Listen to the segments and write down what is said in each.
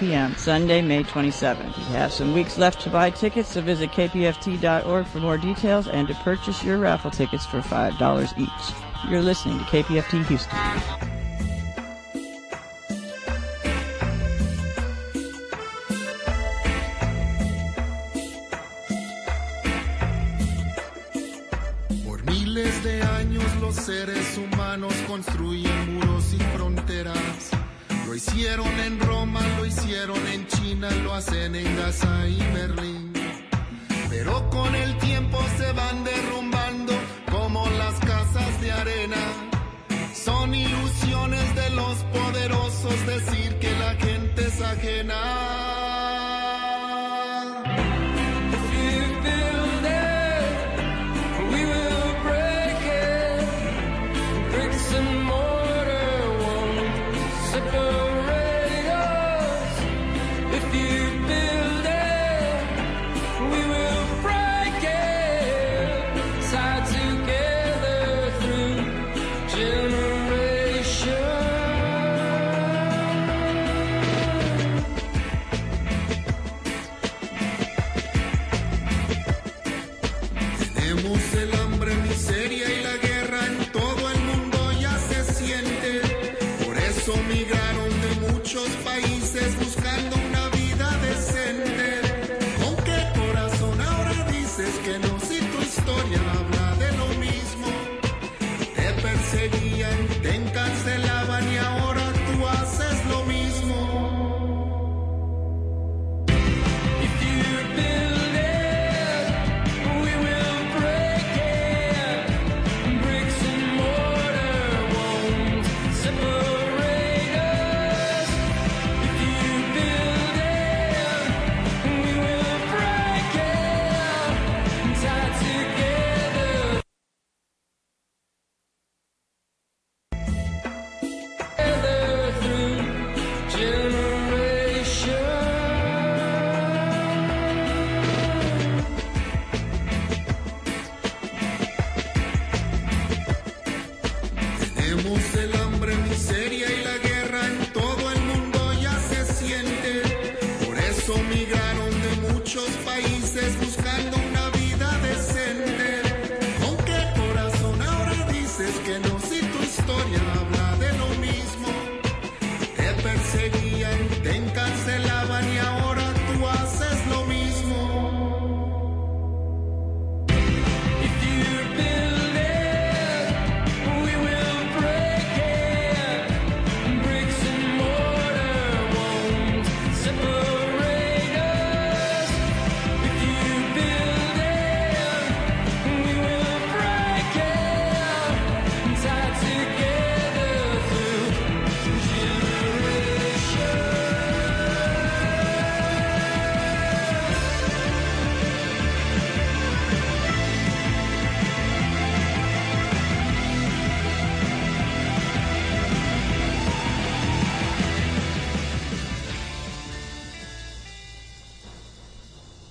p.m. Sunday, May 27th. You have some weeks left to buy tickets, so visit kpft.org for more details and to purchase your raffle tickets for $5 each. You're listening to KPFT Houston. Gaza y Berlín.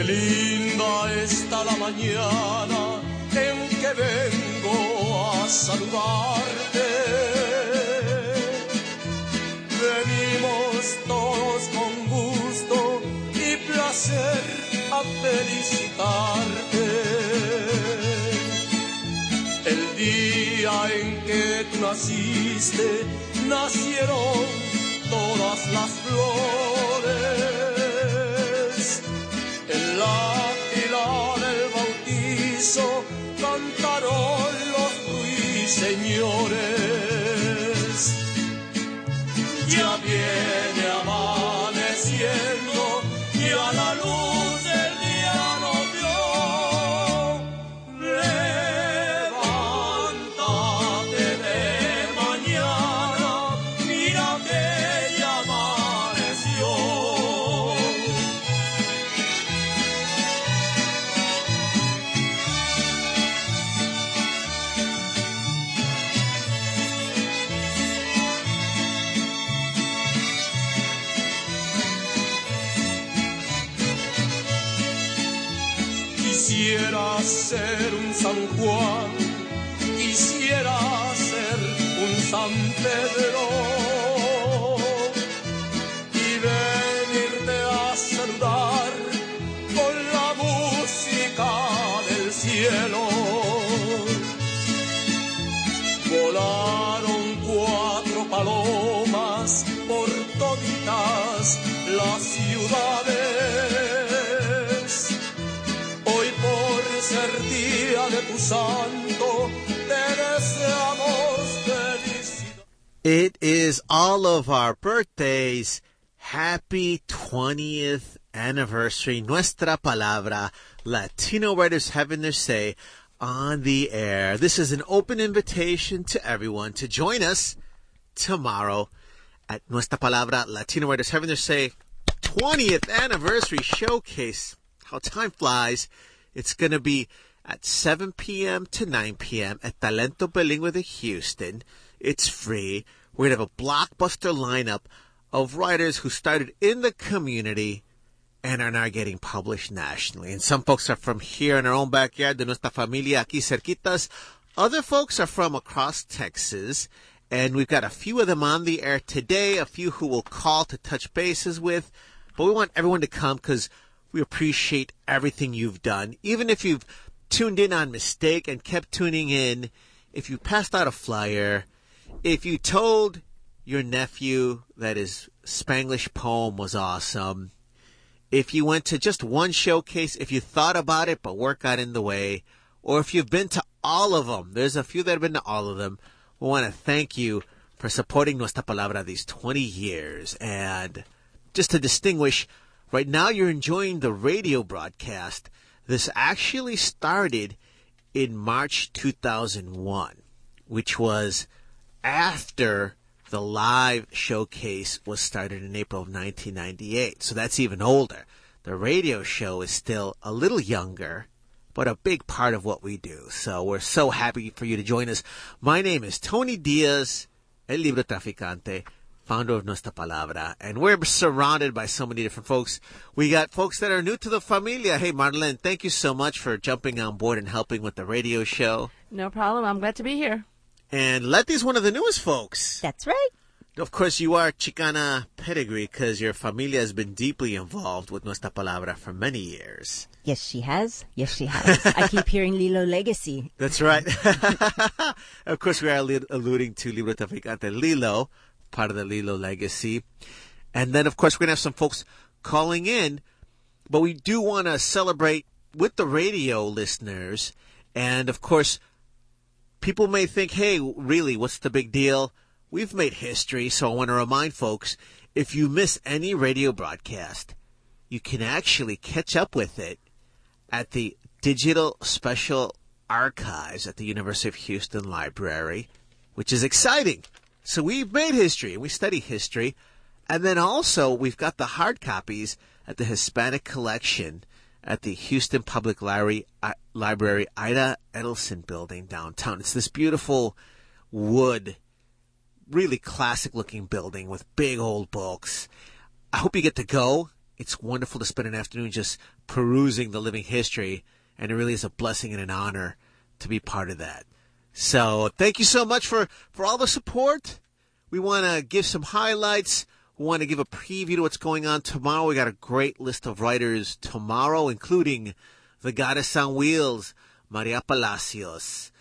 Qué linda está la mañana en que vengo a saludarte. Venimos todos con gusto y placer a felicitarte. El día en que tú naciste, nacieron todas las flores día. Quisiera ser un San Pedro y venirte a saludar con la música del cielo. Volaron cuatro palomas por toditas las ciudades. Hoy por ser día de tu santo. It is all of our birthdays. Happy 20th anniversary. Nuestra palabra. Latino writers having their say on the air. This is an open invitation to everyone to join us tomorrow at Nuestra Palabra Latino writers having their say 20th anniversary showcase. How time flies. It's going to be at 7 p.m. to 9 p.m. at Talento Bilingüe de Houston. It's free. We're going to have a blockbuster lineup of writers who started in the community and are now getting published nationally. And some folks are from here in our own backyard, de nuestra familia aquí cerquitas. Other folks are from across Texas. And we've got a few of them on the air today, a few who will call to touch bases with. But we want everyone to come because we appreciate everything you've done. Even if you've tuned in on mistake and kept tuning in, if you passed out a flyer, if you told your nephew that his Spanglish poem was awesome, if you went to just one showcase, if you thought about it but work got in the way, or if you've been to all of them, there's a few that have been to all of them, we want to thank you for supporting Nuestra Palabra these 20 years. And just to distinguish, right now you're enjoying the radio broadcast. This actually started in March 2001, which was after the live showcase was started in April of 1998. So that's even older. The radio show is still a little younger, but a big part of what we do. So we're so happy for you to join us. My name is Tony Diaz, El Libro Traficante, founder of Nuestra Palabra, and we're surrounded by so many different folks. We got folks that are new to the familia. Hey, Marlene, thank you so much for jumping on board and helping with the radio show. No problem. I'm glad to be here. And Letty's one of the newest folks. That's right. Of course, you are Chicana pedigree because your familia has been deeply involved with Nuestra Palabra for many years. Yes, she has. Yes, she has. I keep hearing Lilo Legacy. That's right. of course, we are alluding to Libro Traficante Lilo, part of the Lilo legacy. And then, of course, we're going to have some folks calling in, but we do want to celebrate with the radio listeners. And of course, people may think, hey, really, what's the big deal? We've made history, so I want to remind folks if you miss any radio broadcast, you can actually catch up with it at the Digital Special Archives at the University of Houston Library, which is exciting. So we've made history, and we study history, and then also we've got the hard copies at the Hispanic Collection at the Houston Public Library, Library Ida Edelson building downtown. It's this beautiful wood, really classic looking building with big old books. I hope you get to go. It's wonderful to spend an afternoon just perusing the living history, and it really is a blessing and an honor to be part of that. So thank you so much for, for all the support. We want to give some highlights. We want to give a preview to what's going on tomorrow. We got a great list of writers tomorrow, including the goddess on wheels, Maria Palacios,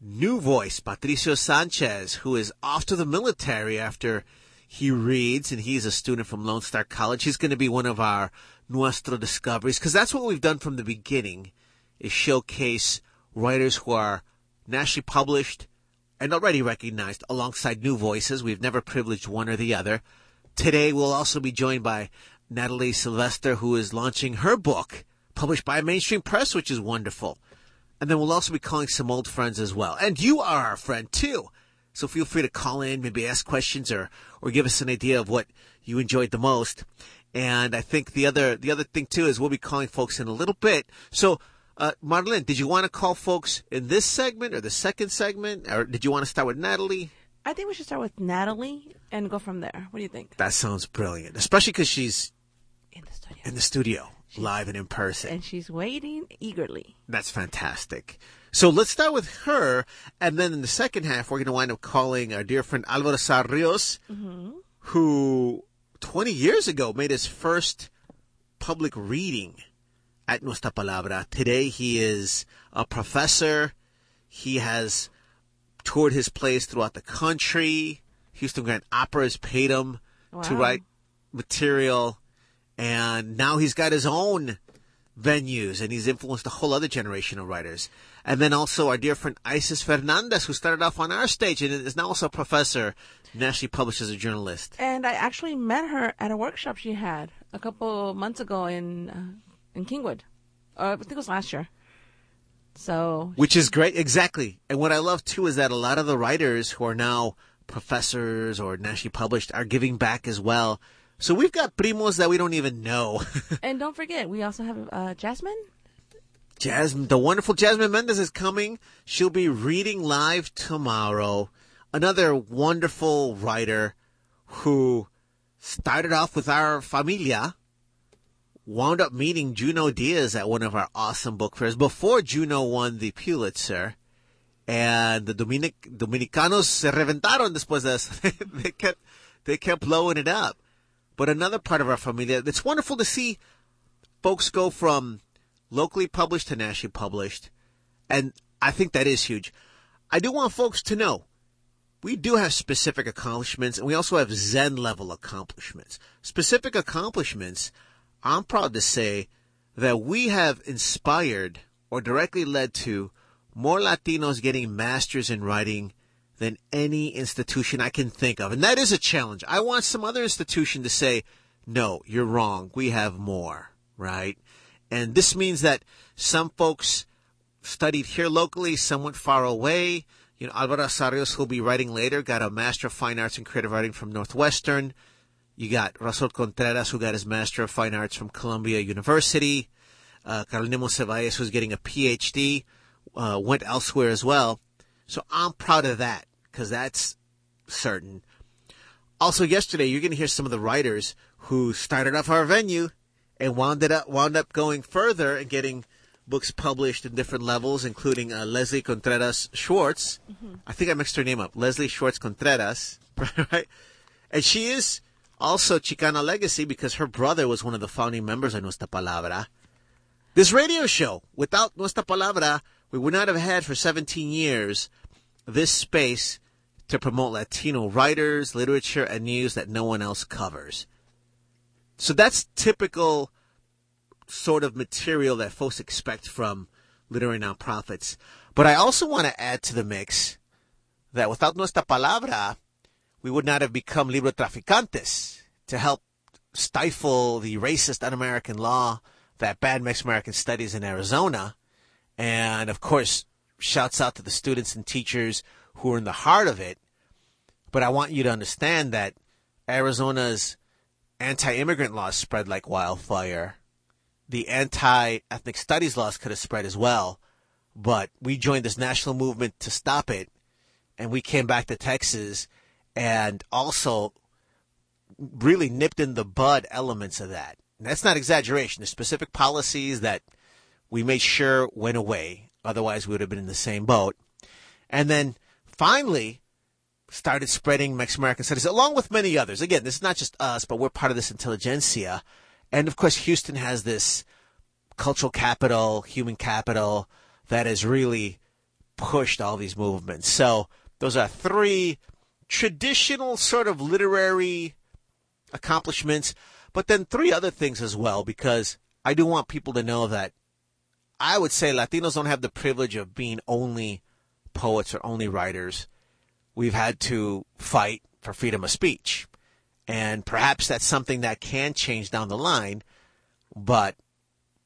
new voice, Patricio Sanchez, who is off to the military after he reads, and he's a student from Lone Star College. He's going to be one of our Nuestro discoveries, because that's what we've done from the beginning, is showcase writers who are nationally published and already recognized alongside new voices. We've never privileged one or the other. Today we'll also be joined by Natalie Sylvester, who is launching her book, published by Mainstream Press, which is wonderful. And then we'll also be calling some old friends as well. And you are our friend too. So feel free to call in, maybe ask questions or, or give us an idea of what you enjoyed the most. And I think the other, the other thing too is we'll be calling folks in a little bit. So, uh, Marlene, did you want to call folks in this segment or the second segment? Or did you want to start with Natalie? I think we should start with Natalie and go from there. What do you think? That sounds brilliant, especially because she's In the studio. in the studio. live and in person. And she's waiting eagerly. That's fantastic. So let's start with her, and then in the second half, we're going to wind up calling our dear friend Alvaro Saar Rios, who 20 years ago made his first public reading at Nuestra Palabra. Today, he is a professor. He has toured his plays throughout the country. Houston Grand Opera has paid him to write material, and now he's got his own venues and he's influenced a whole other generation of writers. And then also our dear friend Isis Fernandez, who started off on our stage and is now also a professor, nationally published as a journalist. And I actually met her at a workshop she had a couple months ago in uh, in Kingwood. Uh, I think it was last year. So Which is great, exactly. And what I love too is that a lot of the writers who are now professors or nationally published are giving back as well. So we've got primos that we don't even know. and don't forget, we also have uh, Jasmine. Jasmine, the wonderful Jasmine Mendez is coming. She'll be reading live tomorrow. Another wonderful writer who started off with our familia, wound up meeting Junot Diaz at one of our awesome book fairs before Junot won the Pulitzer. And the Dominic, Dominicanos se reventaron después de eso. they kept, they kept blowing it up. But another part of our familia, it's wonderful to see folks go from locally published to nationally published. And I think that is huge. I do want folks to know we do have specific accomplishments and we also have Zen level accomplishments. Specific accomplishments, I'm proud to say that we have inspired or directly led to more Latinos getting masters in writing than any institution I can think of. And that is a challenge. I want some other institution to say, no, you're wrong. We have more, right? And this means that some folks studied here locally, some went far away. You know, Alvaro Saar Rios, who'll be writing later, got a Master of Fine Arts in Creative Writing from Northwestern. You got Rasul Contreras, who got his Master of Fine Arts from Columbia University. Uh, Carolina Ceballos, who's getting a PhD, uh, went elsewhere as well. So I'm proud of that because that's certain. Also, yesterday you're going to hear some of the writers who started off our venue and wound up, wound up going further and getting books published in different levels, including uh, Leslie Contreras Schwartz. I think I mixed her name up. Leslie Schwartz Contreras, right? And she is also Chicana legacy because her brother was one of the founding members of Nuestra Palabra. This radio show, without Nuestra Palabra, we would not have had for 17 years this space to promote Latino writers, literature, and news that no one else covers. So that's typical sort of material that folks expect from literary nonprofits. But I also want to add to the mix that without Nuestra Palabra, we would not have become Libro Traficantes to help stifle the racist un-American law that banned Mexican studies in Arizona. And of course, shouts out to the students and teachers who are in the heart of it. But I want you to understand that Arizona's anti-immigrant laws spread like wildfire. The anti-ethnic studies laws could have spread as well. But we joined this national movement to stop it. And we came back to Texas and also really nipped in the bud elements of that. And that's not exaggeration. There's specific policies that we made sure went away. Otherwise, we would have been in the same boat. And then finally started spreading Mexican American studies along with many others. Again, this is not just us, but we're part of this intelligentsia. And of course, Houston has this cultural capital, human capital that has really pushed all these movements. So those are three traditional sort of literary accomplishments, but then three other things as well, because I do want people to know that I would say Latinos don't have the privilege of being only poets or only writers. We've had to fight for freedom of speech. And perhaps that's something that can change down the line, but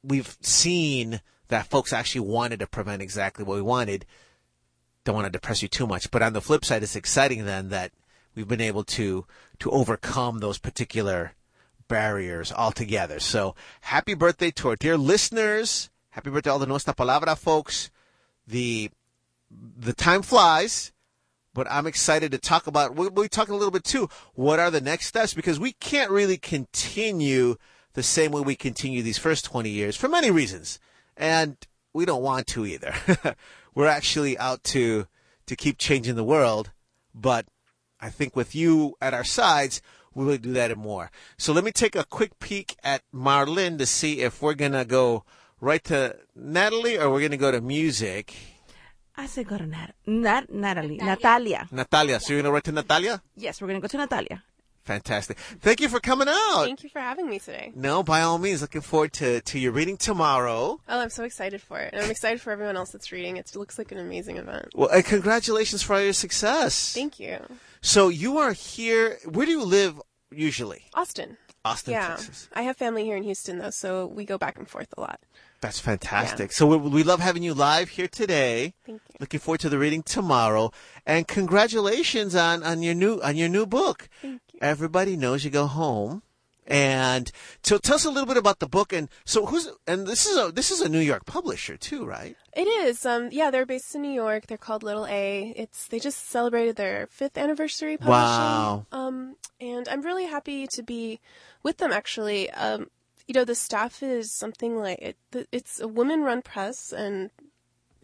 we've seen that folks actually wanted to prevent exactly what we wanted. Don't want to depress you too much, but on the flip side, it's exciting then that we've been able to to overcome those particular barriers altogether. So happy birthday to our dear listeners. Happy birthday to all the Nuestra Palabra folks. The the time flies, but I'm excited to talk about. We'll be talking a little bit too. What are the next steps? Because we can't really continue the same way we continue these first 20 years for many reasons. And we don't want to either. We're actually out to, to keep changing the world. But I think with you at our sides, we will do that and more. So let me take a quick peek at Marlene to see if we're going to go right to Natalie or we're going to go to music. I say go to Nat- Nat- Natalie. Natalia. Natalia. So you're going to right to Natalia? Yes, we're going to go to Natalia. Fantastic. Thank you for coming out. Thank you for having me today. No, by all means, looking forward to, to your reading tomorrow. Oh, I'm so excited for it. And I'm excited for everyone else that's reading. It looks like an amazing event. Well, and congratulations for all your success. Thank you. So you are here. Where do you live usually? Austin. Austin, yeah. Texas. I have family here in Houston, though, so we go back and forth a lot. That's fantastic. So we, we love having you live here today. Thank you. Looking forward to the reading tomorrow, and congratulations on, on your new on your new book. Thank you. Everybody knows you go home, and so tell us a little bit about the book. And so who's and this is a this is a New York publisher too, right? It is. Um, yeah, they're based in New York. They're called Little A. It's they just celebrated their fifth anniversary publishing. Wow. Um, and I'm really happy to be with them. Actually, um, you know, the staff is something like it, it's a women-run press, and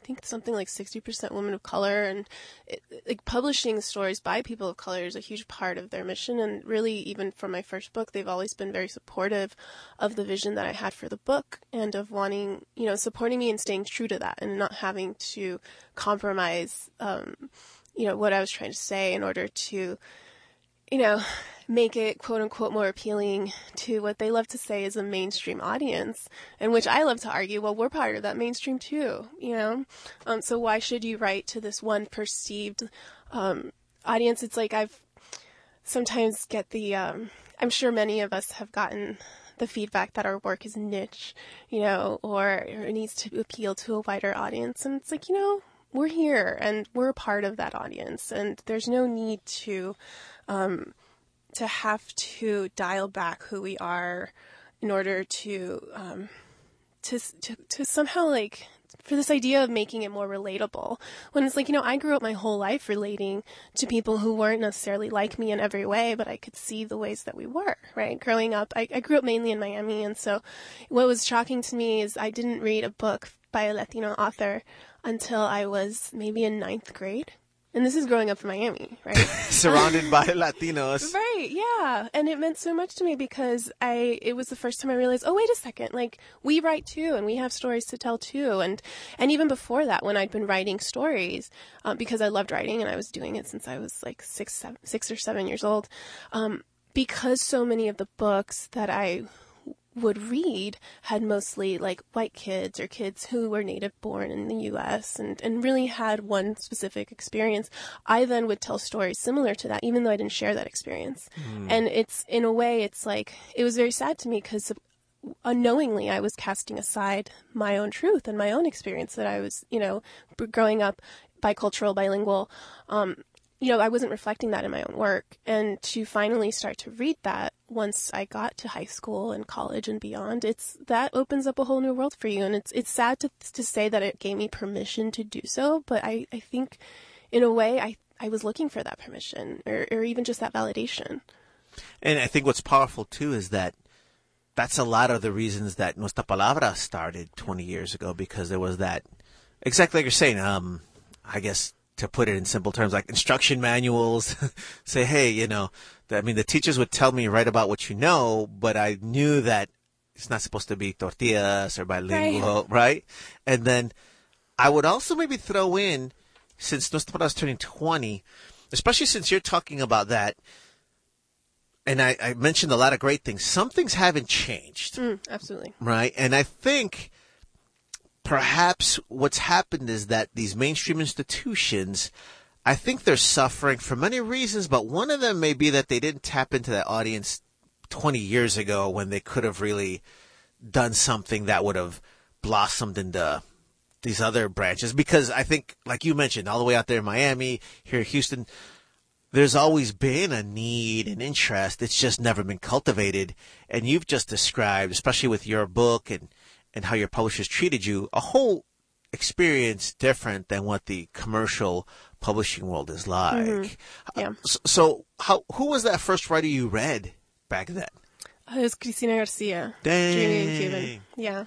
think something like 60% women of color, and it, like publishing stories by people of color is a huge part of their mission. And really, even from my first book, they've always been very supportive of the vision that I had for the book and of wanting, you know, supporting me and staying true to that and not having to compromise, um, you know, what I was trying to say in order to, you know, make it quote unquote more appealing to what they love to say is a mainstream audience, and which I love to argue, well, we're part of that mainstream too, you know? Um, so why should you write to this one perceived, um, audience? It's like I've sometimes get the, um, I'm sure many of us have gotten the feedback that our work is niche, you know, or, it needs to appeal to a wider audience. And it's like, you know, we're here and we're a part of that audience and there's no need to, um, to have to dial back who we are in order to, um, to, to, to somehow like, for this idea of making it more relatable. When it's like, you know, I grew up my whole life relating to people who weren't necessarily like me in every way, but I could see the ways that we were, right? Growing up, I, I grew up mainly in Miami. And so what was shocking to me is I didn't read a book by a Latino author until I was maybe in ninth grade. And this is growing up in Miami, right? Surrounded by Latinos. Right, yeah. And it meant so much to me because I it was the first time I realized, oh wait a second, like we write too and we have stories to tell too. And and even before that when I'd been writing stories, um, because I loved writing and I was doing it since I was like six, seven, six or seven years old, um, because so many of the books that I would read had mostly like white kids or kids who were native born in the US and, and really had one specific experience, I then would tell stories similar to that, even though I didn't share that experience. And it's, in a way, it's like, it was very sad to me because unknowingly I was casting aside my own truth and my own experience that I was, you know, growing up bicultural, bilingual. Um, you know, I wasn't reflecting that in my own work. And to finally start to read that once I got to high school and college and beyond, it's that opens up a whole new world for you. And it's it's sad to to say that it gave me permission to do so, but I, I think in a way I I was looking for that permission or, or even just that validation. And I think what's powerful too is that that's a lot of the reasons that Nuestra Palabra started 20 years ago because there was that, exactly like you're saying, um, I guess to put it in simple terms, like instruction manuals say, hey, you know, I mean, the teachers would tell me right about what you know, but I knew that it's not supposed to be tortillas or bilingual, right? And then I would also maybe throw in, since is turning 20, especially since you're talking about that, and I, I mentioned a lot of great things. Some things haven't changed, Mm, absolutely. right? And I think perhaps what's happened is that these mainstream institutions, I think they're suffering for many reasons, but one of them may be that they didn't tap into that audience 20 years ago when they could have really done something that would have blossomed into these other branches. Because I think, like you mentioned, all the way out there in Miami, here in Houston, there's always been a need and interest. It's just never been cultivated. And you've just described, especially with your book and, and how your publishers treated you, a whole experience different than what the commercial publishing world is mm-hmm. like. Uh, yeah. So, so how, who was that first writer you read back then? Uh, it was Cristina Garcia. In Cuban. Yeah.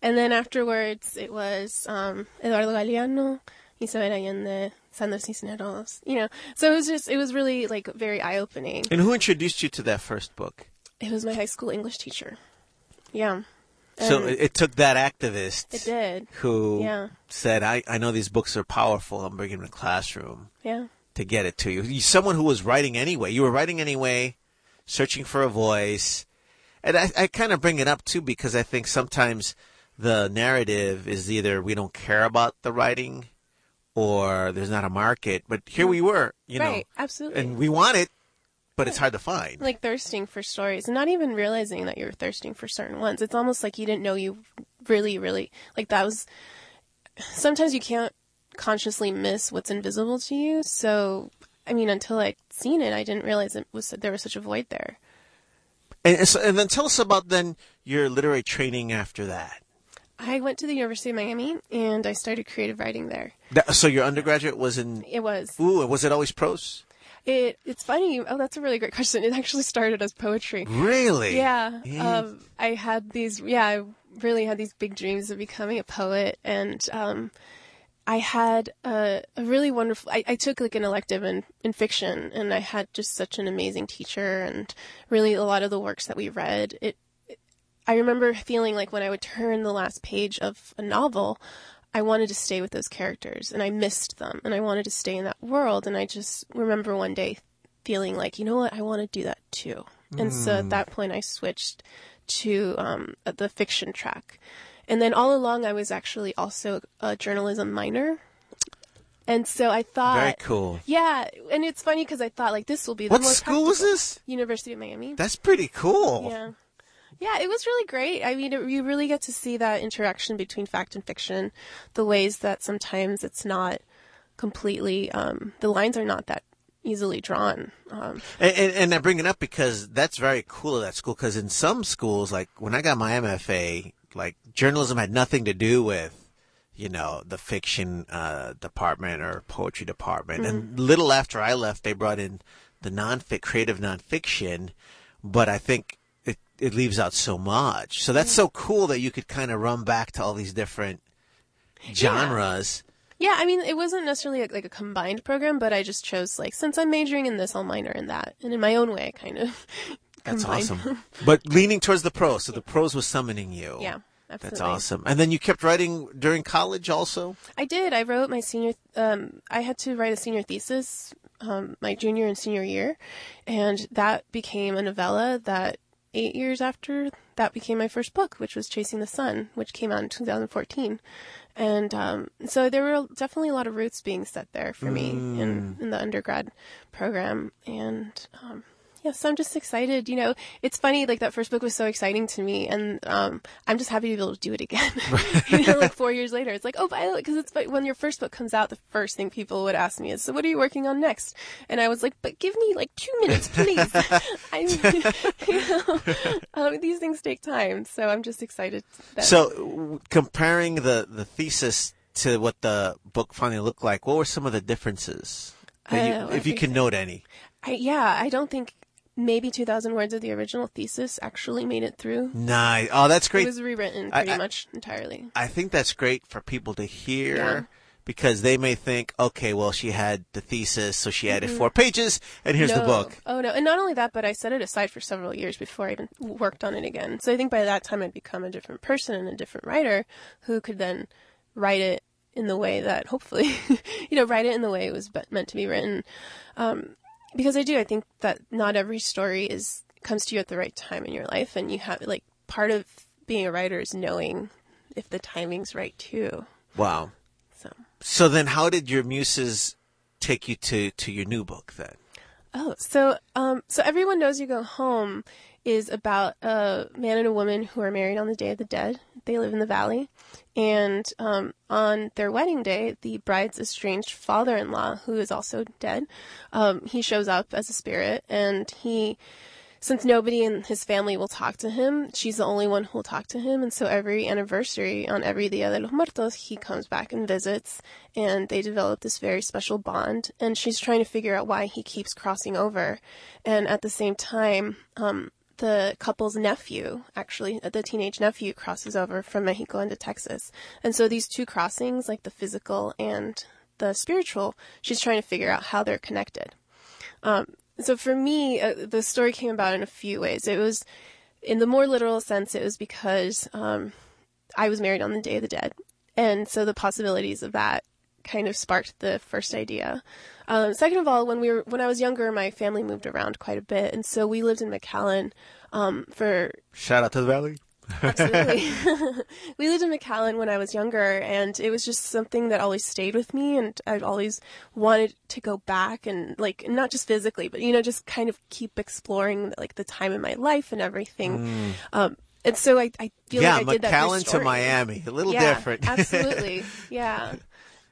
And then afterwards, it was um, Eduardo Galeano, Isabel Allende, Sandra Cisneros. You know, so it was just, it was really like very eye opening. And who introduced you to that first book? It was my high school English teacher. Yeah. So uh, it, it took that activist it did. who Yeah. said, I, I know these books are powerful. I'm bringing them to the classroom Yeah. to get it to you. Someone who was writing anyway. You were writing anyway, searching for a voice. And I, I kind of bring it up too because I think sometimes the narrative is either we don't care about the writing or there's not a market. But here mm. we were, you know, right. Absolutely. and we want it, but it's hard to find. like thirsting for stories and not even realizing that you're thirsting for certain ones. It's almost like you didn't know you really, really like that was. Sometimes you can't consciously miss what's invisible to you. So, I mean, until I'd seen it, I didn't realize it was there was such a void there. And, and so, and then tell us about then your literary training after that. I went to the University of Miami and I started creative writing there. That- so your undergraduate was in It was ooh, was it always prose? It. It's funny. Oh, that's a really great question. It actually started as poetry. Really? Yeah. Yeah. Um, I had these, yeah, I really had these big dreams of becoming a poet. And um, I had a, a really wonderful, I, I took like an elective in, in fiction and I had just such an amazing teacher and really a lot of the works that we read. It, I remember feeling like when I would turn the last page of a novel, I wanted to stay with those characters and I missed them and I wanted to stay in that world. And I just remember one day feeling like, you know what, I want to do that too. And so at that point, I switched to um, the fiction track. And then all along, I was actually also a journalism minor. And so I thought, Very cool. yeah, and it's funny because I thought like this will be the What school was this? University of Miami. That's pretty cool. Yeah. Yeah, it was really great. I mean, it, you really get to see that interaction between fact and fiction, the ways that sometimes it's not completely, um, the lines are not that easily drawn. Um, And, and, and I bring it up because that's very cool at that school. Because in some schools, like when I got my MFA, like journalism had nothing to do with, you know, the fiction uh, department or poetry department. And little after I left, they brought in the non-fic, creative nonfiction. But I think it leaves out so much. So that's so cool that you could kind of run back to all these different genres. yeah, I mean, it wasn't necessarily like, like a combined program, but I just chose like, since I'm majoring in this, I'll minor in that. And in my own way, kind of. That's combined. awesome. but leaning towards the prose, so the prose was summoning you. Yeah, absolutely. That's awesome. And then you kept writing during college also? I did. I wrote my senior. Um, I had to write a senior thesis um, my junior and senior year, and that became a novella. That eight years after that became my first book, which was Chasing the Sun, which came out in 2014. And um, so there were definitely a lot of roots being set there for me in in the undergrad program, and. Um, yeah, so I'm just excited. You know, it's funny, like that first book was so exciting to me, and um, I'm just happy to be able to do it again. you know, like four years later, it's like, oh, way, because it's like when your first book comes out, the first thing people would ask me is, so what are you working on next? And I was like, but give me like two minutes, please. I, you know, um, these things take time, so I'm just excited. That, So, w- comparing the, the thesis to what the book finally looked like, what were some of the differences? You- Oh, if you can note any. I, yeah, I don't think maybe 2,000 words of the original thesis actually made it through. Nice. Oh, that's great. It was rewritten pretty I- much entirely. I think that's great for people to hear Yeah. because they may think, okay, well, she had the thesis, so she added four pages, and here's the Mm-hmm. Book. Oh no! And not only that, but I set it aside for several years before I even worked on it again. So I think by that time I'd become a different person and a different writer who could then write it in the way that hopefully, you know, write it in the way it was meant to be written. Um, because I do, I think that not every story is comes to you at the right time in your life, and you have like part of being a writer is knowing if the timing's right too. Wow. So. So then, how did your muses take you to, to your new book then? Oh, so um, so everyone knows you go home is about a man and a woman who are married on the Day of the Dead. They live in the valley, and um, on their wedding day, the bride's estranged father-in-law, who is also dead, um, he shows up as a spirit, and he. Since nobody in his family will talk to him, she's the only one who will talk to him. And so every anniversary, on every Dia de los Muertos, he comes back and visits, and they develop this very special bond. And she's trying to figure out why he keeps crossing over. And at the same time, um, the couple's nephew, actually, uh, the teenage nephew, crosses over from Mexico into Texas. And so these two crossings, like the physical and the spiritual, she's trying to figure out how they're connected. Um, so for me, uh, the story came about in a few ways. It was, in the more literal sense, it was because um, I was married on the Day of the Dead, and so the possibilities of that kind of sparked the first idea. Um, second of all, when we were when I was younger, my family moved around quite a bit, and so we lived in McAllen um, for Shout out to the valley. Absolutely. we lived in McAllen when I was younger, and it was just something that always stayed with me, and I'd always wanted to go back and like not just physically, but you know, just kind of keep exploring like the time in my life and everything. Um, and so I, I feel yeah, like I did that. Yeah, McAllen to. Miami, a little yeah, different. absolutely. Yeah.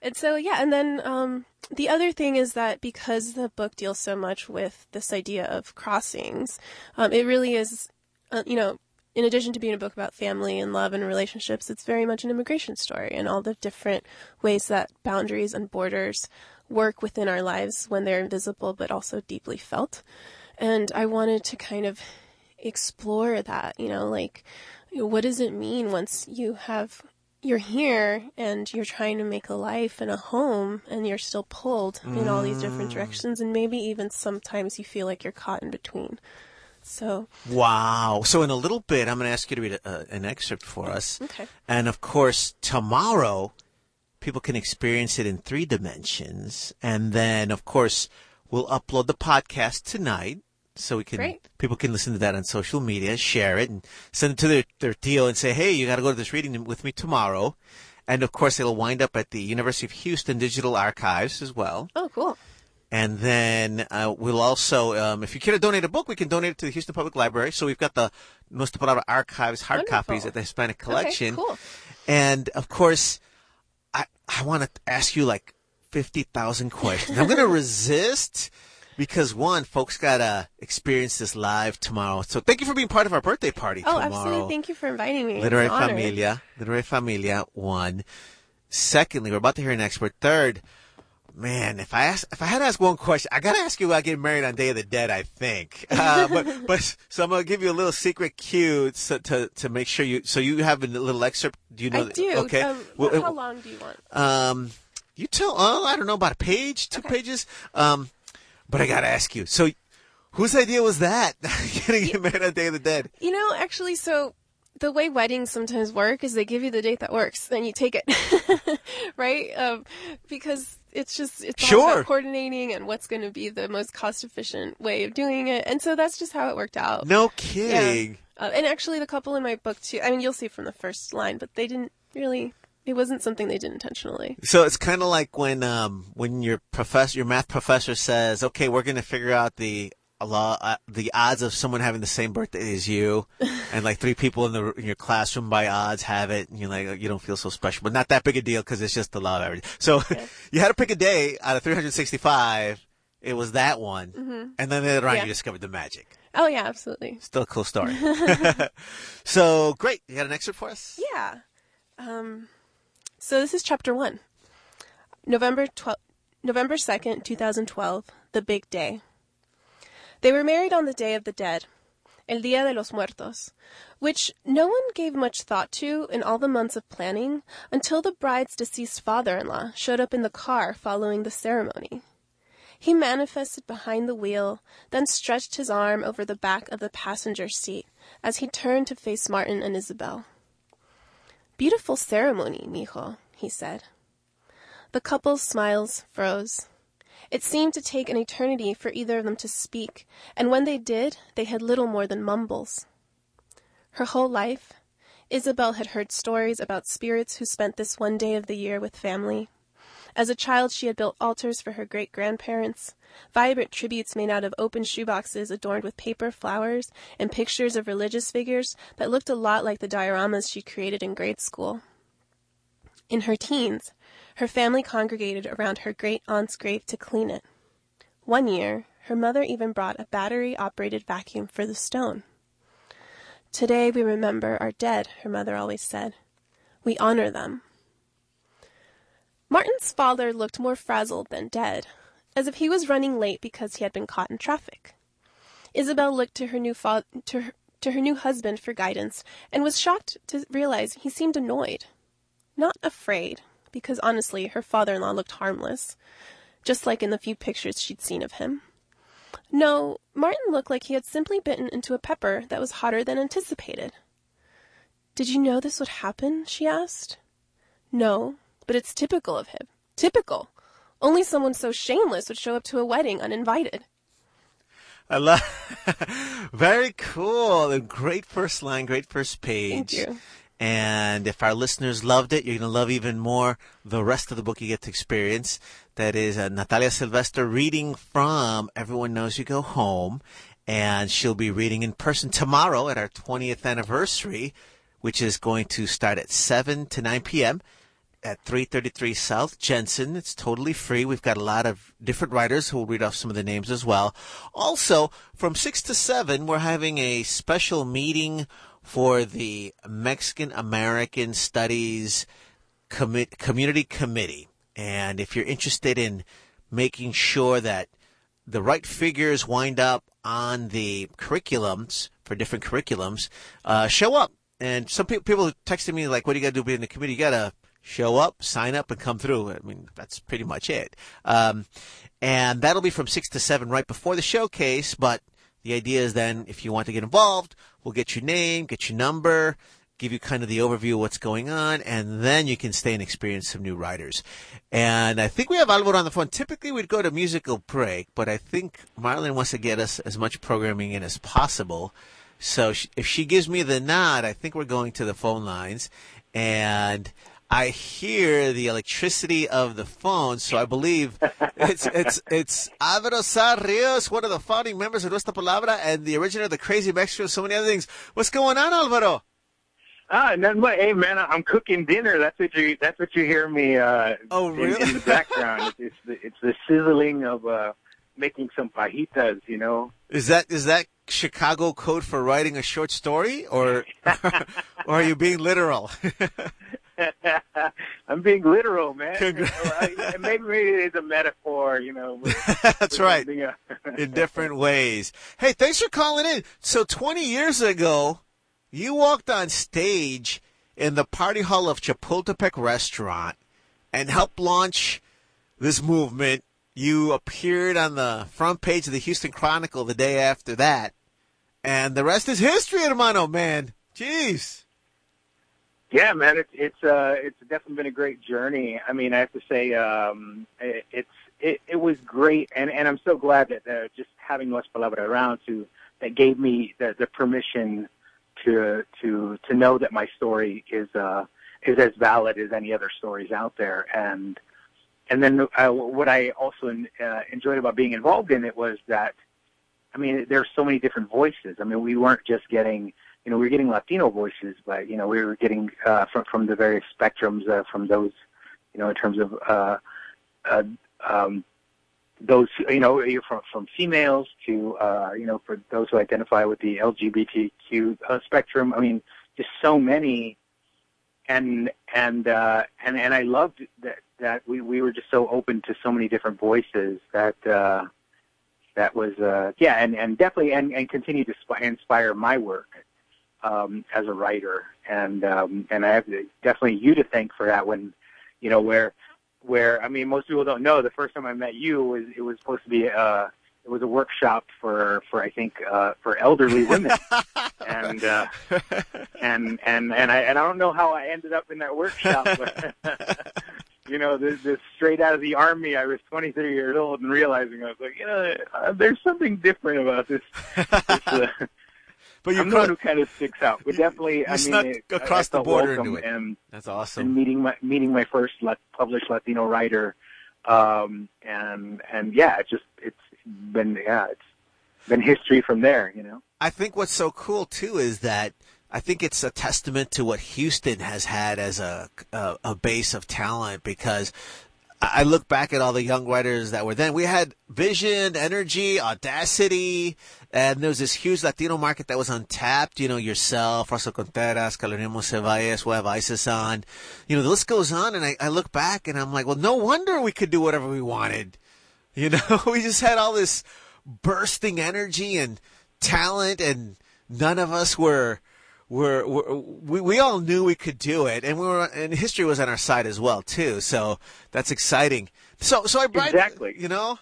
And so, yeah, and then um, the other thing is that because the book deals so much with this idea of crossings, um, it really is, uh, you know, in addition to being a book about family and love and relationships, it's very much an immigration story and all the different ways that boundaries and borders work within our lives when they're invisible but also deeply felt. And I wanted to kind of explore that, you know, like, what does it mean once you have you're here and you're trying to make a life and a home and you're still pulled in all these different mm. directions and maybe even sometimes you feel like you're caught in between. So, Wow. So in a little bit, I'm going to ask you to read a, an excerpt for us. Okay. And of course, tomorrow, people can experience it in three dimensions. And then, of course, we'll upload the podcast tonight. So we can, Great. people can listen to that on social media, share it, and send it to their, their deal and say, hey, you got to go to this reading with me tomorrow. And of course, it'll wind up at the University of Houston Digital Archives as well. oh, cool. And then uh, we'll also, um, if you care to donate a book, we can donate it to the Houston Public Library. So we've got the Nuestra Palabra Archives hard Wonderful. copies at the Hispanic Collection. Okay, cool. And of course, I I want to ask you like fifty thousand questions. I'm going to resist because one, folks got to experience this live tomorrow. So thank you for being part of our birthday party Oh, tomorrow. absolutely. Thank you for inviting me. It's Literary honor. Familia. Literary Familia, one. Secondly, we're about to hear an expert. Third, man, if I ask, if I had to ask one question, I gotta ask you about getting married on Day of the Dead, I think. Uh, but, but, so I'm gonna give you a little secret cue so, to, to make sure you, so you have a little excerpt. Do you know? I do. Okay. Um, Well, how long do you want? um, you tell, oh, I don't know, about a page, two pages. Um, but I gotta ask you. So, whose idea was that? Getting you married on Day of the Dead. You know, actually, so the way weddings sometimes work is they give you the date that works, then you take it, right? Um, because it's just it's all Sure. about coordinating and what's going to be the most cost efficient way of doing it, and so that's just how it worked out. No Yeah. kidding. Uh, and actually, the couple in my book too. I mean, you'll see from the first line, but they didn't really. It wasn't something they did intentionally. So it's kind of like when um when your professor, your math professor says, "Okay, we're going to figure out the law, uh, the odds of someone having the same birthday as you, and like three people in the in your classroom by odds have it, and you're like you don't feel so special, but not that big a deal because it's just the law of averages. So you had to pick a day out of 365. It was that one, and then later on Yeah. you discovered the magic. Oh yeah, absolutely. Still a cool story. so great, you got an excerpt for us? Yeah. Um, so this is chapter one. November 12, November 2nd, 2012, the big day. They were married on the Day of the Dead, El Día de los Muertos, which no one gave much thought to in all the months of planning until the bride's deceased father-in-law showed up in the car following the ceremony. He manifested behind the wheel, then stretched his arm over the back of the passenger seat as he turned to face Martin and Isabel. Beautiful ceremony, mijo, he said. The couple's smiles froze. It seemed to take an eternity for either of them to speak, and when they did, they had little more than mumbles. Her whole life, Isabel had heard stories about spirits who spent this one day of the year with family. As a child, she had built altars for her great grandparents, vibrant tributes made out of open shoeboxes adorned with paper flowers and pictures of religious figures that looked a lot like the dioramas she created in grade school. In her teens, her family congregated around her great aunt's grave to clean it. One year, her mother even brought a battery operated vacuum for the stone. Today we remember our dead, her mother always said. We honor them. Martin's father looked more frazzled than dead, as if he was running late because he had been caught in traffic. Isabel looked to her new fa- to her, to her new husband for guidance and was shocked to realize he seemed annoyed. Not afraid, because honestly, her father-in-law looked harmless, just like in the few pictures she'd seen of him. No, Martin looked like he had simply bitten into a pepper that was hotter than anticipated. Did you know this would happen? she asked. No, but it's typical of him. Typical. Only someone so shameless would show up to a wedding uninvited. I love. Very cool. And great first line, great first page. Thank you. And if our listeners loved it, you're going to love even more the rest of the book you get to experience. That is uh, Natalia Sylvester reading from Everyone Knows You Go Home. And she'll be reading in person tomorrow at our 20th anniversary, which is going to start at 7 to 9 p.m. at 333 South Jensen. It's totally free. We've got a lot of different writers who will read off some of the names as well. Also, from 6 to 7, we're having a special meeting for the Mexican American Studies Commi- Community Committee. And if you're interested in making sure that the right figures wind up on the curriculums for different curriculums, uh, show up. And some people, people texted me like, "What do you got to do to be in the committee? You got to show up, sign up, and come through." I mean, that's pretty much it. Um, and that'll be from six to seven, right before the showcase. But the idea is then, if you want to get involved, we'll get your name, get your number, give you kind of the overview of what's going on, and then you can stay and experience some new writers. And I think we have Alvaro on the phone. Typically, we'd go to musical break, but I think Marlene wants to get us as much programming in as possible. So if she gives me the nod, I think we're going to the phone lines, and I hear the electricity of the phone, so I believe it's it's it's Alvaro Rios, one of the founding members of Nuestra Palabra and the originator of the Crazy Mexico, so many other things. What's going on, Alvaro? Ah, nothing but hey man, I'm cooking dinner. That's what you that's what you hear me uh Oh, in, really? in the background. it's, it's the it's the sizzling of uh making some fajitas, you know. Is that is that Chicago code for writing a short story, or or are you being literal? I'm being literal, man. Congra- You know, I- maybe maybe it's a metaphor, you know. with- That's right. in different ways. Hey, thanks for calling in. So 20 years ago, you walked on stage in the party hall of Chapultepec restaurant and helped launch this movement. You appeared on the front page of the Houston Chronicle the day after that. And the rest is history, hermano, man. Jeez. Yeah, man, it's it's uh it's definitely been a great journey. I mean, I have to say, um, it, it's it, it was great, and and I'm so glad that uh, just having Las Palabras around to that gave me the, the permission to to to know that my story is uh is as valid as any other stories out there, and and then uh, what I also uh, enjoyed about being involved in it was that, I mean, there's so many different voices. I mean, we weren't just getting you know, we were getting Latino voices, but you know, we were getting uh, from from the various spectrums uh, from those, you know, in terms of uh, uh, um, those, you know, from from females to uh, you know, for those who identify with the LGBTQ uh, spectrum. I mean, just so many, and and uh, and and I loved that that we we were just so open to so many different voices that. Uh, that was uh yeah and and definitely and and continue to sp- inspire my work um, as a writer, and um, and I have definitely you to thank for that. When you know where where I mean most people don't know the first time I met you was it was supposed to be uh, it was a workshop for for I think uh, for elderly women, and uh, and and and I and I don't know how I ended up in that workshop, but. You know, this, this straight out of the army. I was 23 years old and realizing I was like, you know, uh, there's something different about this. this uh, But you I'm the one who kind of sticks out. But definitely, you I mean, snuck it, across I the border into it. And, That's awesome. and awesome. meeting my meeting my first lat- published Latino writer, um, and and yeah, it's just it's been yeah, it's been history from there. You know. I think what's so cool too is that I think it's a testament to what Houston has had as a a, a base of talent because I look back at all the young writers that were then. We had vision, energy, audacity, and there was this huge Latino market that was untapped. You know, yourself, Russell Contreras, Calorimo Cevalles, we have Isis on. You know, the list goes on, and I, I look back and I'm like, well, no wonder we could do whatever we wanted. You know, we just had all this bursting energy and talent, and none of us were. Were, were we, we all knew we could do it, and we were, and history was on our side as well too. So that's exciting. So, so I brought Exactly. You know,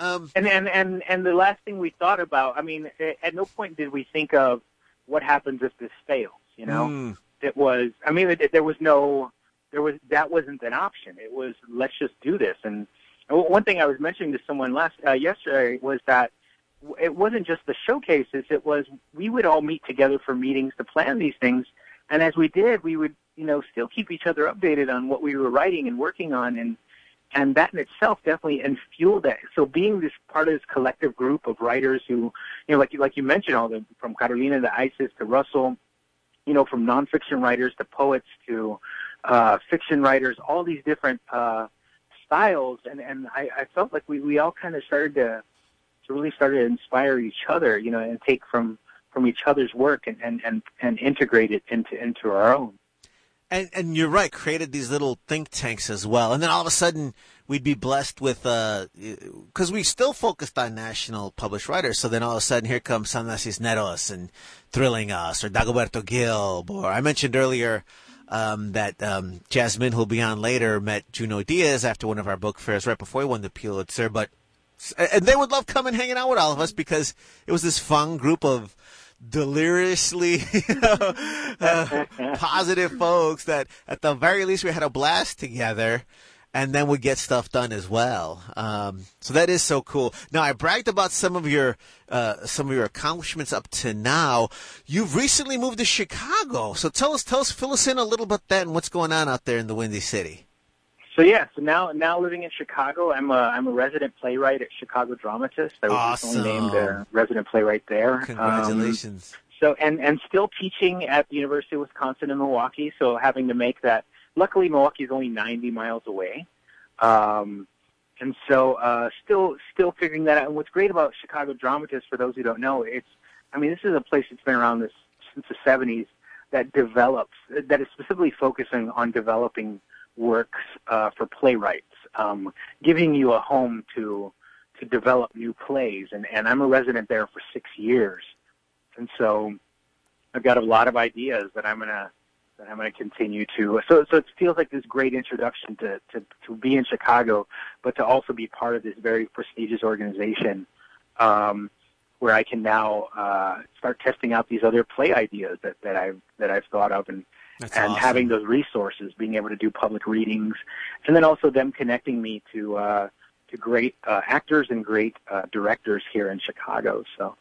um, And and and and the last thing we thought about, I mean, at no point did we think of what happens if this fails. You know, mm, it was. I mean, it, there was no, there was that wasn't an option. It was let's just do this. And and one thing I was mentioning to someone last uh, yesterday was that it wasn't just the showcases. It was we would all meet together for meetings to plan these things, and as we did, we would you know still keep each other updated on what we were writing and working on, and and that in itself definitely and fueled that. So being this part of this collective group of writers who, you know, like you like you mentioned, all the from Carolina to Isis to Russell, you know, from nonfiction writers to poets to uh, fiction writers, all these different uh, styles, and and I, I felt like we we all kind of started to to really started to inspire each other, you know, and take from from each other's work and and and, and integrate it into into our own. And and you're right, created these little think tanks as well. And then all of a sudden we'd be blessed with because we still focused on national published writers. So then all of a sudden here comes San Cisneros and Thrilling Us or Dagoberto Gilb. Or I mentioned earlier um, that um, Jasmine, who'll be on later, met Junot Diaz after one of our book fairs right before he won the Pulitzer. But and they would love coming hanging out with all of us because it was this fun group of deliriously you know, uh, positive folks that at the very least we had a blast together and then we get stuff done as well. Um, so that is so cool. Now I bragged about some of your uh, some of your accomplishments up to now. You've recently moved to Chicago, so tell us, tell us, fill us in a little bit that and what's going on out there in the Windy City. So yeah, so now now living in Chicago, I'm a I'm a resident playwright at Chicago Dramatist. I was recently Awesome. named a resident playwright there. Um, Congratulations. so and and still teaching at the University of Wisconsin in Milwaukee. So having to make that. Luckily, Milwaukee is only 90 miles away, um, and so uh, still still figuring that out. And what's great about Chicago Dramatist, for those who don't know, it's I mean this is a place that's been around this since the 70s that develops that is specifically focusing on developing works uh, for playwrights, um, giving you a home to to develop new plays. And, and I'm a resident there for six years, and so I've got a lot of ideas that I'm gonna that I'm gonna continue to. So so it feels like this great introduction to to, to be in Chicago, but to also be part of this very prestigious organization. Um, where I can now uh, start testing out these other play ideas that, that I've that I've thought of, and That's and awesome. having those resources, being able to do public readings, and then also them connecting me to uh, to great uh, actors and great uh, directors here in Chicago. So,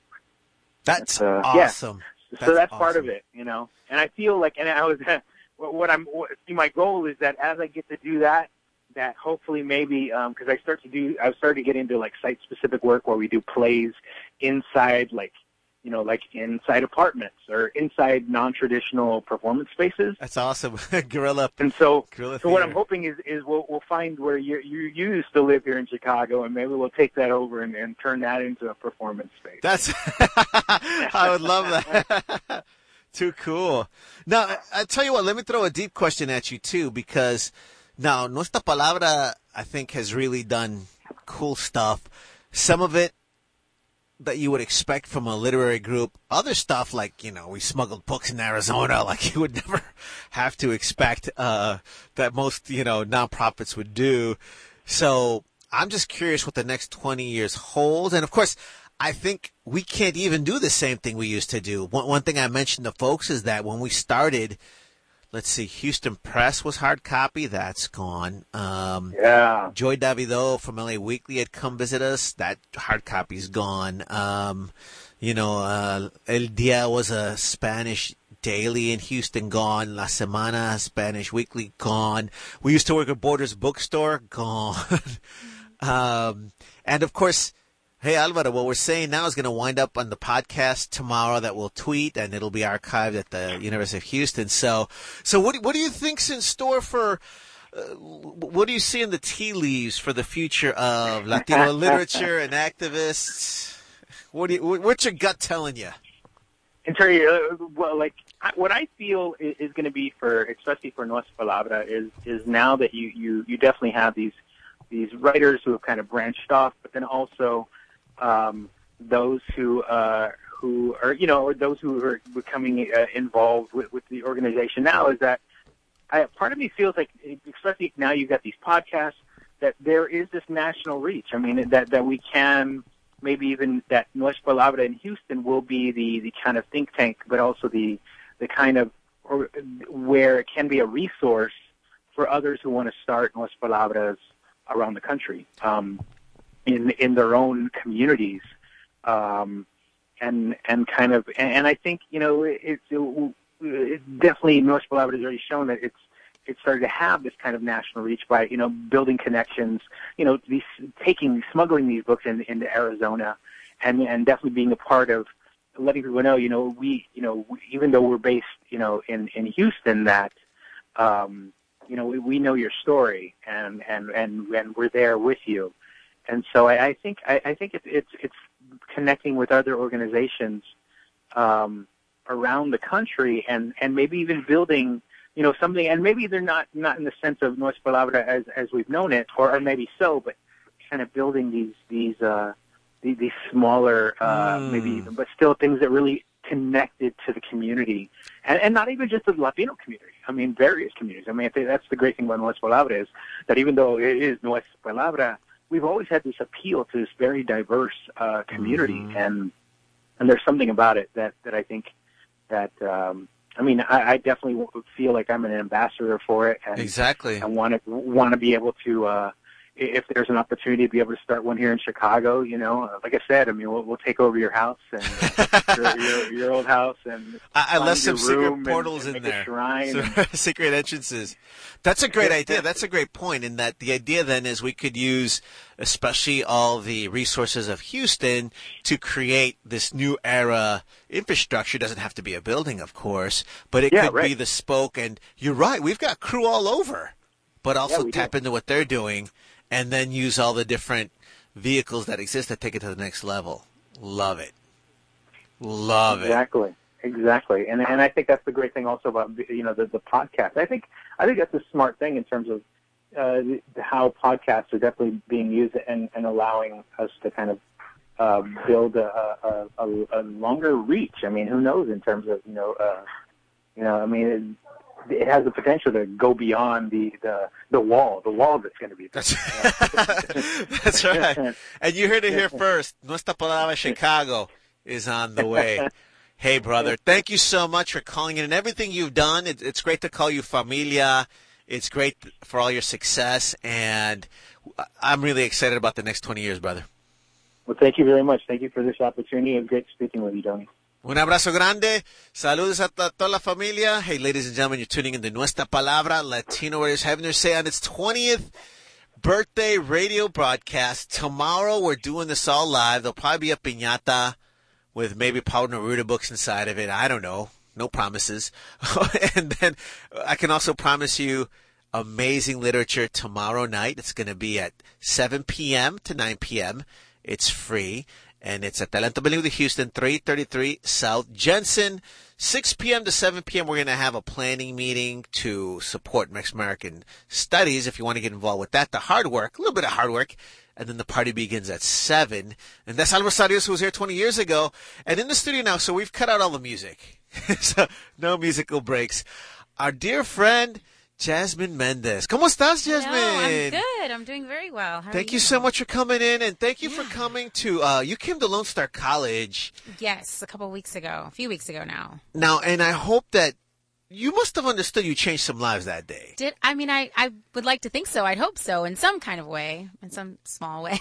That's uh, yeah. awesome. so that's part awesome. of it, you know. And I feel like, and I was, what what I'm, what, see, my goal is that as I get to do that, that hopefully maybe because I start to do, I've started to get into like site specific work where we do plays inside like you know, like inside apartments or inside non-traditional performance spaces. That's awesome. Gorilla. And so, Guerrilla so what I'm hoping is, is we'll, we'll find where you, you you used to live here in Chicago, and maybe we'll take that over and, and turn that into a performance space. That's I would love that. Too cool. Now, I- I tell you what, let me throw a deep question at you too, because now Nuestra Palabra, I think, has really done cool stuff. Some of it that you would expect from a literary group. Other stuff like, you know, we smuggled books in Arizona, like you would never have to expect, uh, that most, you know, nonprofits would do. So I'm just curious what the next 20 years holds. And of course, I think we can't even do the same thing we used to do. One, one thing I mentioned to folks is that when we started, let's see, Houston Press was hard copy. That's gone. Um, Yeah. Joy Davido from LA Weekly had come visit us. That hard copy's gone. Um, you know, uh, El Dia was a Spanish daily in Houston, gone. La Semana, Spanish weekly, gone. We used to work at Borders Bookstore, gone. um, and of course, Hey Alvaro, what we're saying now is going to wind up on the podcast tomorrow that we'll tweet and it'll be archived at the University of Houston. So, so what do, what do you think's in store for? Uh, what do you see in the tea leaves for the future of Latino literature and activists? What do you, what's your gut telling you? And Terry, uh, well, like I, what I feel is, is going to be for, especially for Nuestra Palabra, is is now that you you you definitely have these these writers who have kind of branched off, but then also um, those who uh, who are you know or those who are becoming uh, involved with, with the organization now is that I, part of me feels like, especially now you've got these podcasts, that there is this national reach. I mean, that that we can maybe even that Nuestra Palabra in Houston will be the the kind of think tank, but also the the kind of or where it can be a resource for others who want to start Nuestra Palabras around the country, um, in in their own communities, um, and and kind of and, I think you know it's it, it definitely Nuestra Palabra has already shown that it's it started to have this kind of national reach by you know building connections, you know, these taking smuggling these books in, into Arizona, and and definitely being a part of letting people know, you know, we, you know, even though we're based, you know, in in Houston, that, um, you know, we, we know your story, and and and and we're there with you, and so I, I think I, I think it's it's it's connecting with other organizations um, around the country, and and maybe even building you know, something, and maybe they're not not in the sense of Nuestra Palabra as as we've known it, or, or maybe so, but kind of building these these uh, these, these smaller, uh, Mm. maybe, but still things that really connected to the community, and and not even just the Latino community. I mean, various communities. I mean, I think that's the great thing about Nuestra Palabra is that even though it is Nuestra Palabra, we've always had this appeal to this very diverse uh, community, Mhm. and and there's something about it that that I think that. Um, I mean, I, I definitely feel like I'm an ambassador for it, and Exactly. I want to want to be able to, uh, if there's an opportunity to be able to start one here in Chicago, you know, uh, like I said, I mean, we'll, we'll take over your house and uh, your, your, your old house and I, I left some secret room and- portals and in there. shrine Some and- secret entrances. That's a great idea. That's a great point. In that the idea then is we could use, especially all the resources of Houston, to create this new era infrastructure. It doesn't have to be a building, of course, but it Yeah, could be the spoke. And you're right. We've got crew all over, but also we tap do. into what they're doing, and then use all the different vehicles that exist to take it to the next level. Love it. Love it. Exactly, exactly, and and I think that's the great thing also about you know the the podcast. I think I think that's a smart thing in terms of uh, how podcasts are definitely being used and and allowing us to kind of uh, build a, a, a, a longer reach. I mean, who knows in terms of you know uh, you know I mean. It, has the potential to go beyond the, the the wall, the wall that's going to be. That's, that's right. And you heard it here first. Nuestra Palabra Chicago is on the way. Hey, brother, thank you so much for calling in and everything you've done. It, it's great to call you familia. It's great for all your success, and I'm really excited about the next 20 years, brother. Well, thank you very much. Thank you for this opportunity. It was great speaking with you, Tony. Un abrazo grande. Saludos a toda la familia. Hey, ladies and gentlemen, you're tuning in to Nuestra Palabra, Latino Warriors having their say on its 20th birthday radio broadcast. Tomorrow, we're doing this all live. There'll probably be a piñata with maybe Pablo Neruda books inside of it. I don't know. No promises. and then I can also promise you amazing literature tomorrow night. It's going to be at 7 p.m. to 9 p.m. It's free. And it's at Talento Bilingüe de Houston, 333 South Jensen. 6 p.m. to 7 p.m. We're going to have a planning meeting to support Mexican American studies. If you want to get involved with that, the hard work, a little bit of hard work. And then the party begins at 7. And that's Alvaro Saar Rios, who was here 20 years ago. And in the studio now, so we've cut out all the music. so no musical breaks. Our dear friend, Jasmine Mendez. ¿Cómo estás, Jasmine? Hello, I'm good. I'm doing very well. How are Thank you so much for coming in, and thank you for coming to. Uh, you came to Lone Star College Yes, a couple weeks ago, a few weeks ago now. now, and I hope that you must have understood you changed some lives that day. Did I mean I I would like to think so. I'd hope so in some kind of way, in some small way.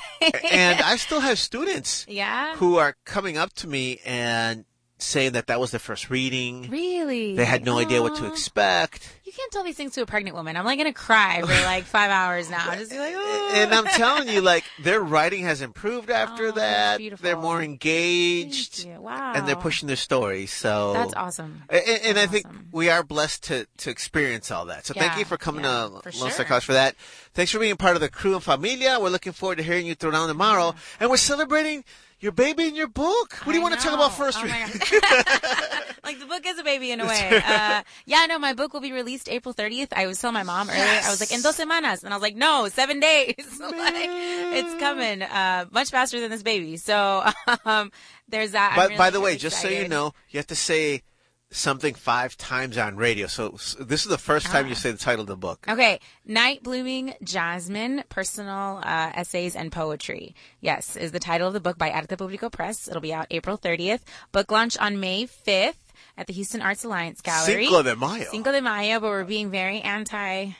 and I still have students yeah. who are coming up to me and saying that that was their first reading. Really? They had no idea what to expect. You can't tell these things to a pregnant woman. I'm like gonna cry for like five hours now. Just be like, oh. And I'm telling you, like their writing has improved after Oh, that. beautiful. They're more engaged, Wow. and they're pushing their story. So That's awesome. And, and I think awesome. we are blessed to, to experience all that. So thank you for coming yeah, to for Lone Star. College for that. Thanks for being part of the crew and familia. We're looking forward to hearing you throw down tomorrow. And we're celebrating your baby in your book. What do you I want to talk about first? Oh like the book is a baby in a way. Uh, yeah, no, my book will be released April 30th. I was telling my mom earlier, I was like, in dos semanas. And I was like, no, seven days. like, it's coming, uh, much faster than this baby. So, um, there's that. By, really, by the way, really just so you know, you have to say something five times on radio. So, s this is the first time Ah. you say the title of the book. Okay, Night Blooming Jasmine, Personal uh, Essays and Poetry. Yes, is the title of the book by Arte Publico Press. It'll be out April 30th. Book launch on May 5th at the Houston Arts Alliance Gallery. Cinco de Mayo. Cinco de Mayo, but we're being very anti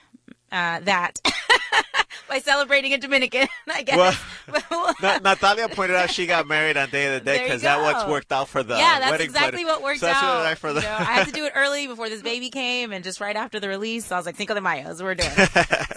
uh, that by celebrating a Dominican, I guess. Well, Na- Natalia pointed out she got married on Day of the Dead because that what's worked out for the yeah, that's wedding exactly planning. what worked so out. What I, for the You know, I had to do it early before this baby came, and just right after the release, so I was like, Cinco de Mayo, we're doing.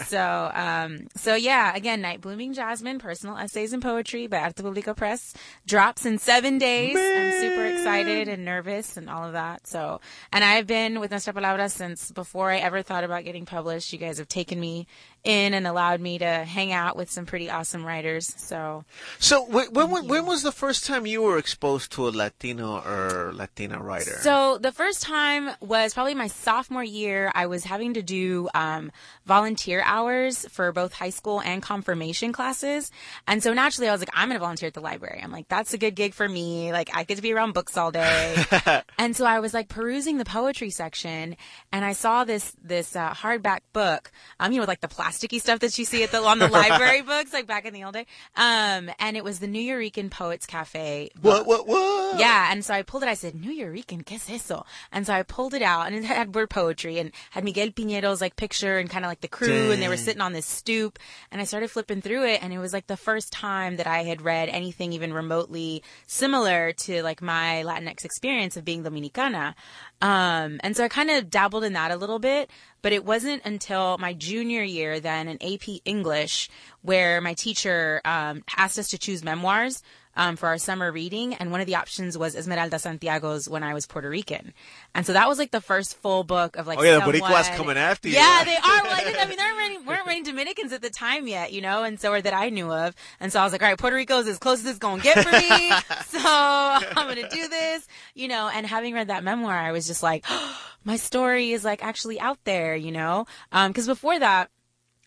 so, um, so yeah, again, Night Blooming Jasmine, Personal Essays and Poetry by Arte Publico Press drops in seven days. I'm super excited and nervous and all of that. So, and I've been with Nuestra Palabra since before I ever thought about getting published. You guys have taken me in and allowed me to hang out with some pretty awesome writers. So, So when, when, when, was the first time you were exposed to a Latino or Latina writer? So the first time was probably my sophomore year. I was having to do um, volunteer hours for both high school and confirmation classes, and so naturally I was like, I'm going to volunteer at the library. I'm like, that's a good gig for me. Like I get to be around books all day, and so I was like perusing the poetry section, and I saw this this uh, hardback book, um, you know, with like the plasticky stuff that you see at the on the library books, like back in the old day, um, and it was the Nuyorican Poets Cafe. what book. what what? Yeah, and so I pulled it. I said, Nuyorican, ¿qué es eso? And so I pulled it out, and it had word poetry, and had Miguel Piñero's like picture, and kind of like the crew, and they were sitting on this stoop. And I started flipping through it, and it was like the first time that I had read anything even remotely similar to like my Latinx experience of being Dominicana. Um, and so I kind of dabbled in that a little bit, but it wasn't until my junior year then in AP English where my teacher um, asked us to choose memoirs um, for our summer reading, and one of the options was Esmeralda Santiago's When I Was Puerto Rican, and so that was like the first full book of like. Oh, yeah, the someone- Boricuas coming after you. Yeah, they are. Well, I, I mean, they weren't weren't writing Dominicans at the time yet, you know, and so or that I knew of, and so I was like, all right, Puerto Rico is as close as it's gonna get for me, so I'm gonna do this, you know. And having read that memoir, I was just like, my story is like actually out there, you know, because before that.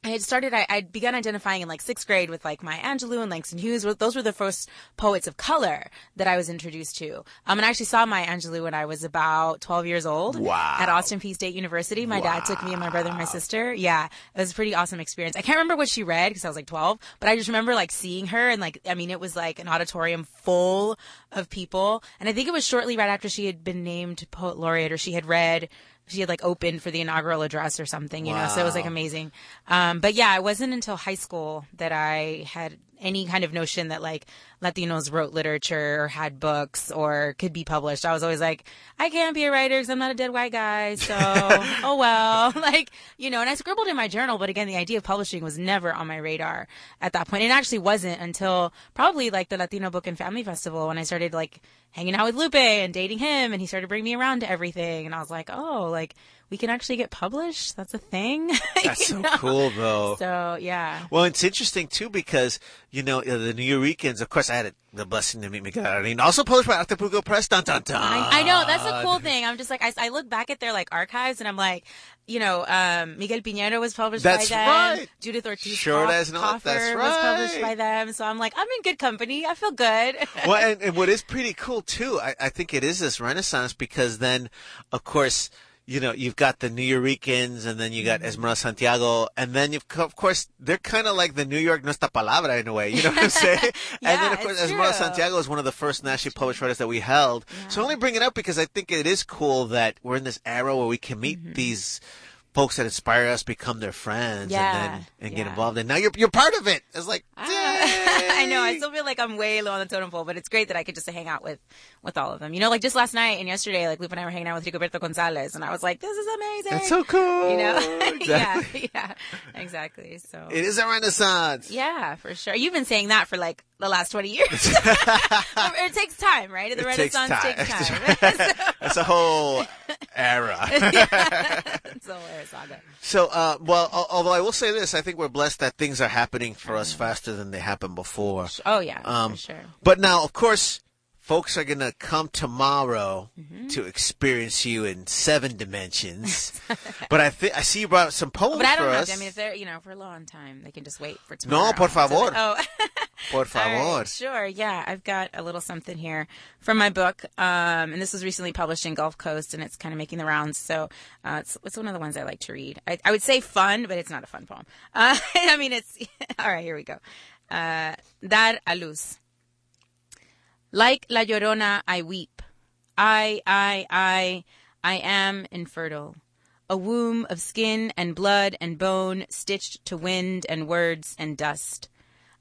I had started, I, I'd begun identifying in like sixth grade with like Maya Angelou and Langston Hughes. Those were the first poets of color that I was introduced to. Um, and I actually saw Maya Angelou when I was about 12 years old. Wow. At Austin Peay State University. My dad took me and my brother and my sister. Yeah. It was a pretty awesome experience. I can't remember what she read because I was like 12, but I just remember like seeing her and like, I mean, it was like an auditorium full of people. And I think it was shortly right after she had been named poet laureate or she had read she had like opened for the inaugural address or something, you know, so it was like amazing. Um, but yeah, it wasn't until high school that I had any kind of notion that like Latinos wrote literature or had books or could be published. I was always like, I can't be a writer because I'm not a dead white guy. So, oh well, like, you know, and I scribbled in my journal, but again, the idea of publishing was never on my radar at that point. It actually wasn't until probably like the Latino Book and Family Festival when I started like hanging out with Lupe and dating him and he started bringing me around to everything. And I was like, oh, like we can actually get published. That's a thing. That's so know? cool, though. So yeah. Well, it's interesting too because you know uh, the Nuyoricans. Of course, I had the blessing to meet Miguel Algarín, also published by Arte Press. Dun dun dun. I, I know that's a cool thing. I'm just like I, I look back at their like archives and I'm like, you know, um, Miguel Piñero was published That's by them. right. Judith Ortiz Sure Hoff- does know. That's Cofer was published by them. So I'm like, I'm in good company. I feel good. well, and, and what is pretty cool too, I, I think it is this renaissance because then, of course, you know, you've got the Nuyoricans and then you got Mm-hmm. Esmeralda Santiago and then you've, of course, they're kind of like the New York Nuestra Palabra in a way, you know what I'm saying? yeah, and then, of course, Esmeralda. Santiago is one of the first nationally published writers that we held. So I only bring it up because I think it is cool that we're in this era where we can meet these folks that inspire us, become their friends. Yeah, and then and get involved. And now you're you're part of it. It's like, ah, I know. I still feel like I'm way low on the totem pole, but it's great that I could just hang out with with all of them. You know, like just last night and yesterday, like Lupe and I were hanging out with Rigoberto Gonzalez, and I was like, "This is amazing." That's so cool. You know? Exactly. yeah, yeah, exactly. So It is a renaissance. Yeah, for sure. You've been saying that for like the last 20 years. it takes time, right? The It takes Renaissance time. takes time. That's a whole era. Saga. So, uh, well, although I will say this, I think we're blessed that things are happening for us faster than they happened before. Oh yeah, Um, for sure. But now, of course, folks are going to come tomorrow Mm-hmm. to experience you in seven dimensions. but I think I see you brought some poems But I don't for have us. to. I mean, if they're you know for a long time, they can just wait for tomorrow. no, por favor. they- oh. Por favor. right, sure. Yeah, I've got a little something here from my book, um, and this was recently published in Gulf Coast, and it's kind of making the rounds. So uh, it's it's one of the ones I like to read. I, I would say fun, but it's not a fun poem. Uh, I mean, it's all right. Here we go. Uh, Dar a luz. Like La Llorona, I weep. I, I, I, I am infertile. A womb of skin and blood and bone stitched to wind and words and dust.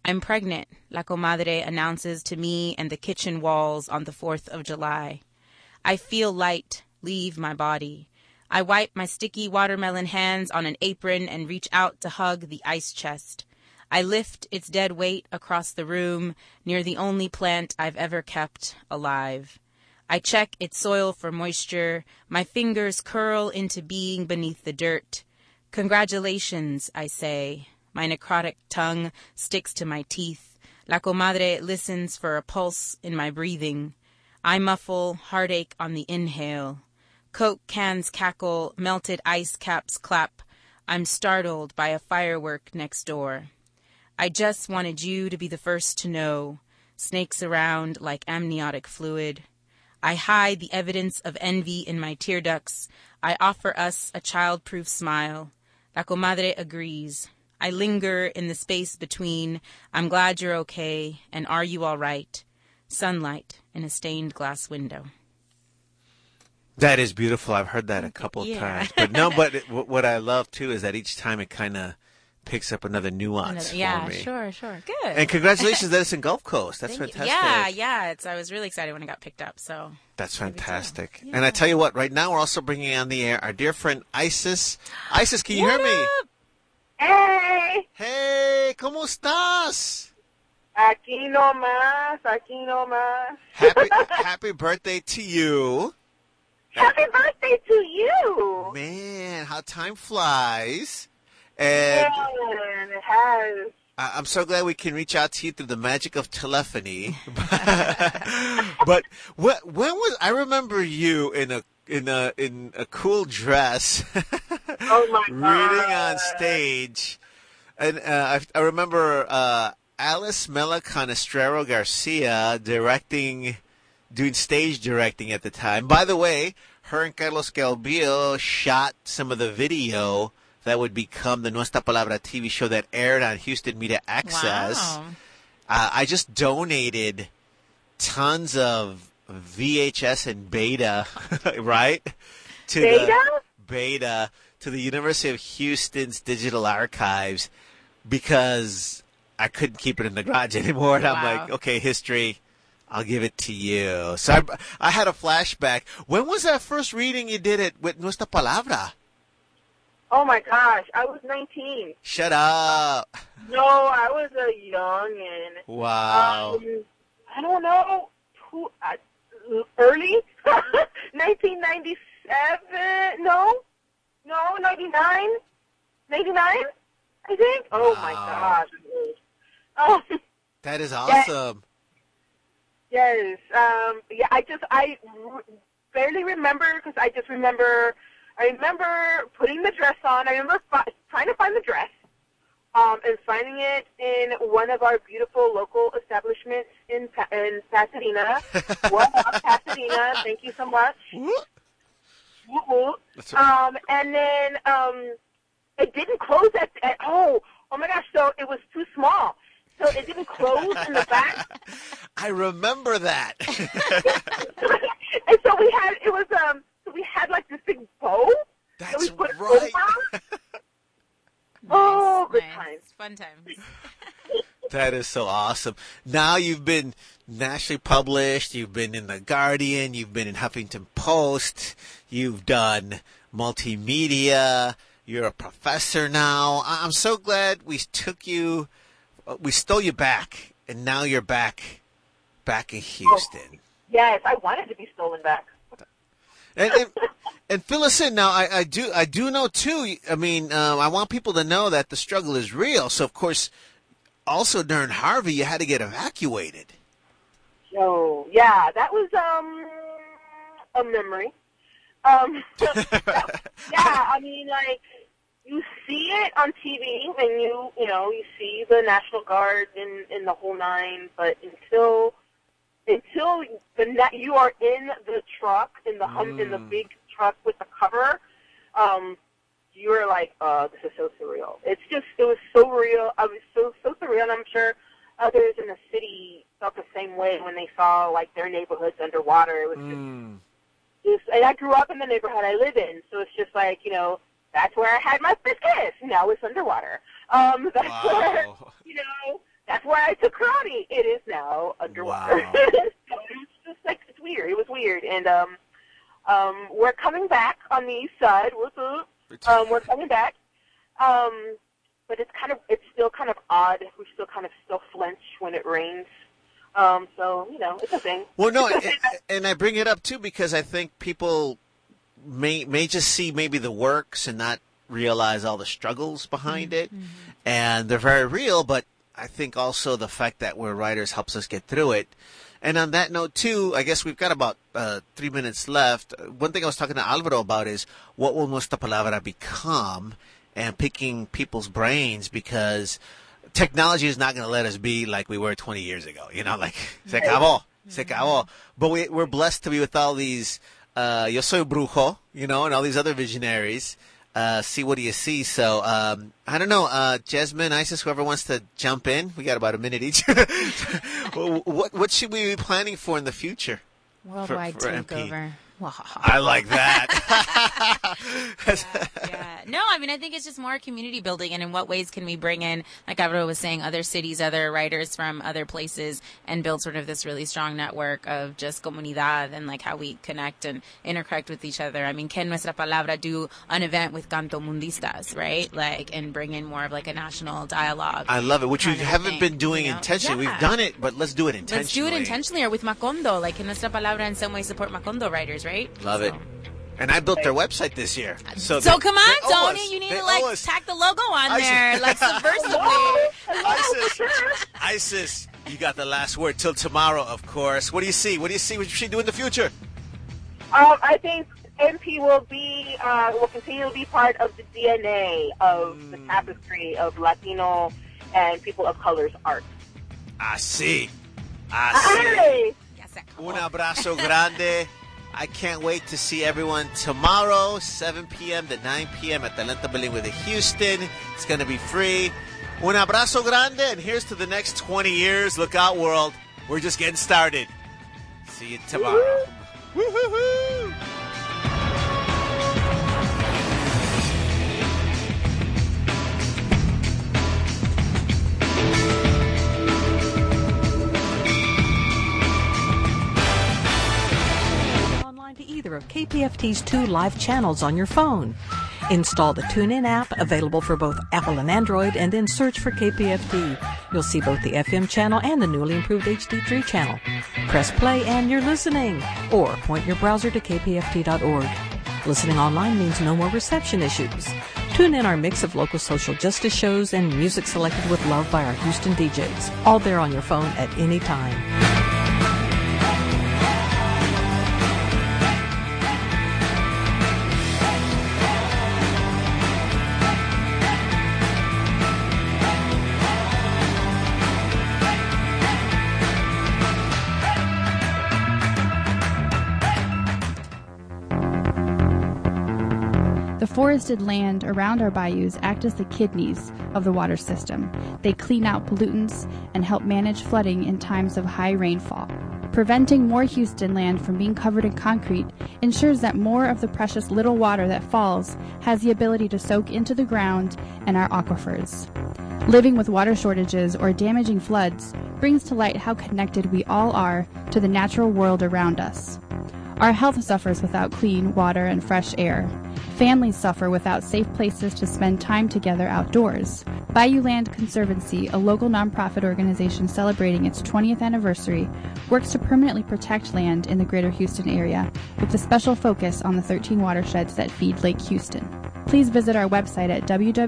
I'm pregnant, La Comadre announces to me and the kitchen walls on the 4th of July. I feel light leave my body. I wipe my sticky watermelon hands on an apron and reach out to hug the ice chest. I lift its dead weight across the room near the only plant I've ever kept alive. I check its soil for moisture. My fingers curl into being beneath the dirt. Congratulations, I say. My necrotic tongue sticks to my teeth. La comadre listens for a pulse in my breathing. I muffle heartache on the inhale. Coke cans cackle, melted ice caps clap. I'm startled by a firework next door. I just wanted you to be the first to know. Snakes around like amniotic fluid. I hide the evidence of envy in my tear ducts. I offer us a child-proof smile. La comadre agrees. I linger in the space between I'm glad you're okay and are you all right? Sunlight in a stained glass window. That is beautiful. I've heard that a couple of Yeah. times. But no, but what I love too is that each time it kind of picks up another nuance Another- yeah, for me. sure, sure. Good. And congratulations that it's in Gulf Coast. That's Thank you. fantastic. Yeah, yeah. It's I was really excited when it got picked up. So That's fantastic. And I tell you what, right now we're also bringing on the air our dear friend Isis. Isis, can you What hear me? Hey, Hey, ¿cómo estás? aquí nomás, aquí nomás. Happy happy birthday to you. Happy birthday to you. Man, how time flies. And it has. I'm so glad we can reach out to you through the magic of telephony. but what, when was I remember you in a in a in a cool dress Oh my reading on stage, and uh, I, I remember uh, Alice Mela Canestrero Garcia directing, doing stage directing at the time. By the way, her and Carlos Calvillo shot some of the video that would become the Nuestra Palabra TV show that aired on Houston Media Access. Wow. Uh, I just donated tons of VHS and beta, right? To Beta? The, beta to the University of Houston's digital archives because I couldn't keep it in the garage anymore. And I'm like, okay, history, I'll give it to you. So I, I had a flashback. When was that first reading you did it with Nuestra Palabra? Oh my gosh, I was 19. Shut up. No, I was a young and Wow. um, I don't know who uh, early 1997. No, no, 99, 99. I think. Oh my Wow. gosh. Oh. that is awesome. Yes. Um, yeah, I just I r- barely remember because I just remember I remember putting the dress on. I remember fi- trying to find the dress um, and finding it in one of our beautiful local establishments in Pa- in Pasadena. what up, Pasadena? Thank you so much. That's right. Um, and then um, it didn't close at, at oh oh my gosh! So it was too small. So it didn't close in the back. I remember that. and so we had it was um so we had like this big bow that That's we put right. over. Oh, good nice. times. Fun times. That is so awesome. Now you've been nationally published, you've been in The Guardian, you've been in Huffington Post, you've done multimedia, you're a professor now. I- I'm so glad we took you, uh, we stole you back, and now you're back, back in Houston. Yes, I wanted to be stolen back. And, and, and fill us in now. I, I do I do know too. I mean, um, I want people to know that the struggle is real. So of course, also during Harvey, you had to get evacuated. So yeah, that was um a memory. Um, yeah, I mean, like you see it on TV, and you you know you see the National Guard in in the whole nine, but until until the net, you are in the truck in the hum in the big truck with the cover, um, you are like, uh, this is so surreal. It's just it was so real. I was so so surreal, and I'm sure others in the city felt the same way when they saw like their neighborhoods underwater. It was just just, and I grew up in the neighborhood I live in, so it's just like you know that's where I had my first kiss. Now it's underwater. Um, that's where Wow. you know that's where I took karate. It is now underwater. Wow. so it's just like it's weird. It was weird, and um, um, we're coming back on the east side. What's up? Um, we're coming back. Um, but it's kind of it's still kind of odd. We still kind of still flinch when it rains. Um, so you know, it's a thing. Well, no, and, and I bring it up too because I think people may may just see maybe the works and not realize all the struggles behind it, and they're very real. But I think also the fact that we're writers helps us get through it. And on that note, too, I guess we've got about uh, three minutes left. One thing I was talking to Alvaro about is what will Nuestra Palabra become, and picking people's brains because technology is not going to let us be like we were 20 years ago. You know, like se acabó, se acabó. But we, we're blessed to be with all these. Uh, Yo soy brujo, you know, and all these other visionaries. Uh, see what do you see? So um, I don't know, uh, Jasmine, Isis, whoever wants to jump in. We got about a minute each. what what should we be planning for in the future? Worldwide for MP. takeover. I like that. yeah. No, I mean, I think it's just more community building. And in what ways can we bring in, like Alvaro was saying, other cities, other writers from other places and build sort of this really strong network of just comunidad and like how we connect and interconnect with each other. I mean, can Nuestra Palabra do an event with Canto Mundistas, right? Like, and bring in more of like a national dialogue. I love it, which we haven't thing, been doing you know? intentionally. Yeah. We've done it, but let's do it intentionally. Let's do it intentionally or with Macondo. Like, can Nuestra Palabra in some way support Macondo writers, right? Love it. And I built their website this year. So, So they- come on, they Tony. You need to like us. tack the logo on I there, should- like subversively. Isis, Isis, you got the last word till tomorrow, of course. What do you see? What do you see? What you should do in the future? Um, I think MP will be uh, will continue to be part of the DNA of the tapestry of Latino and people of color's art. I see. I see. Hey! Un abrazo grande. I can't wait to see everyone tomorrow, 7 p.m. to 9 p.m. at Talento Bilingüe de Houston. It's going to be free. Un abrazo grande, and here's to the next 20 years. Look out, world. We're just getting started. See you tomorrow. Woo-hoo-hoo. Of KPFT's two live channels on your phone. Install the TuneIn app, available for both Apple and Android, and then search for KPFT. You'll see both the FM channel and the newly improved HD3 channel. Press play and you're listening, or point your browser to kpft.org. Listening online means no more reception issues. Tune in our mix of local social justice shows and music selected with love by our Houston DJs, all there on your phone at any time. Forested land around our bayous act as the kidneys of the water system. They clean out pollutants and help manage flooding in times of high rainfall. Preventing more Houston land from being covered in concrete ensures that more of the precious little water that falls has the ability to soak into the ground and our aquifers. Living with water shortages or damaging floods brings to light how connected we all are to the natural world around us. Our health suffers without clean water and fresh air. Families suffer without safe places to spend time together outdoors. Bayou Land Conservancy, a local nonprofit organization celebrating its 20th anniversary, works to permanently protect land in the greater Houston area with a special focus on the 13 watersheds that feed Lake Houston. Please visit our website at www.bayouland.org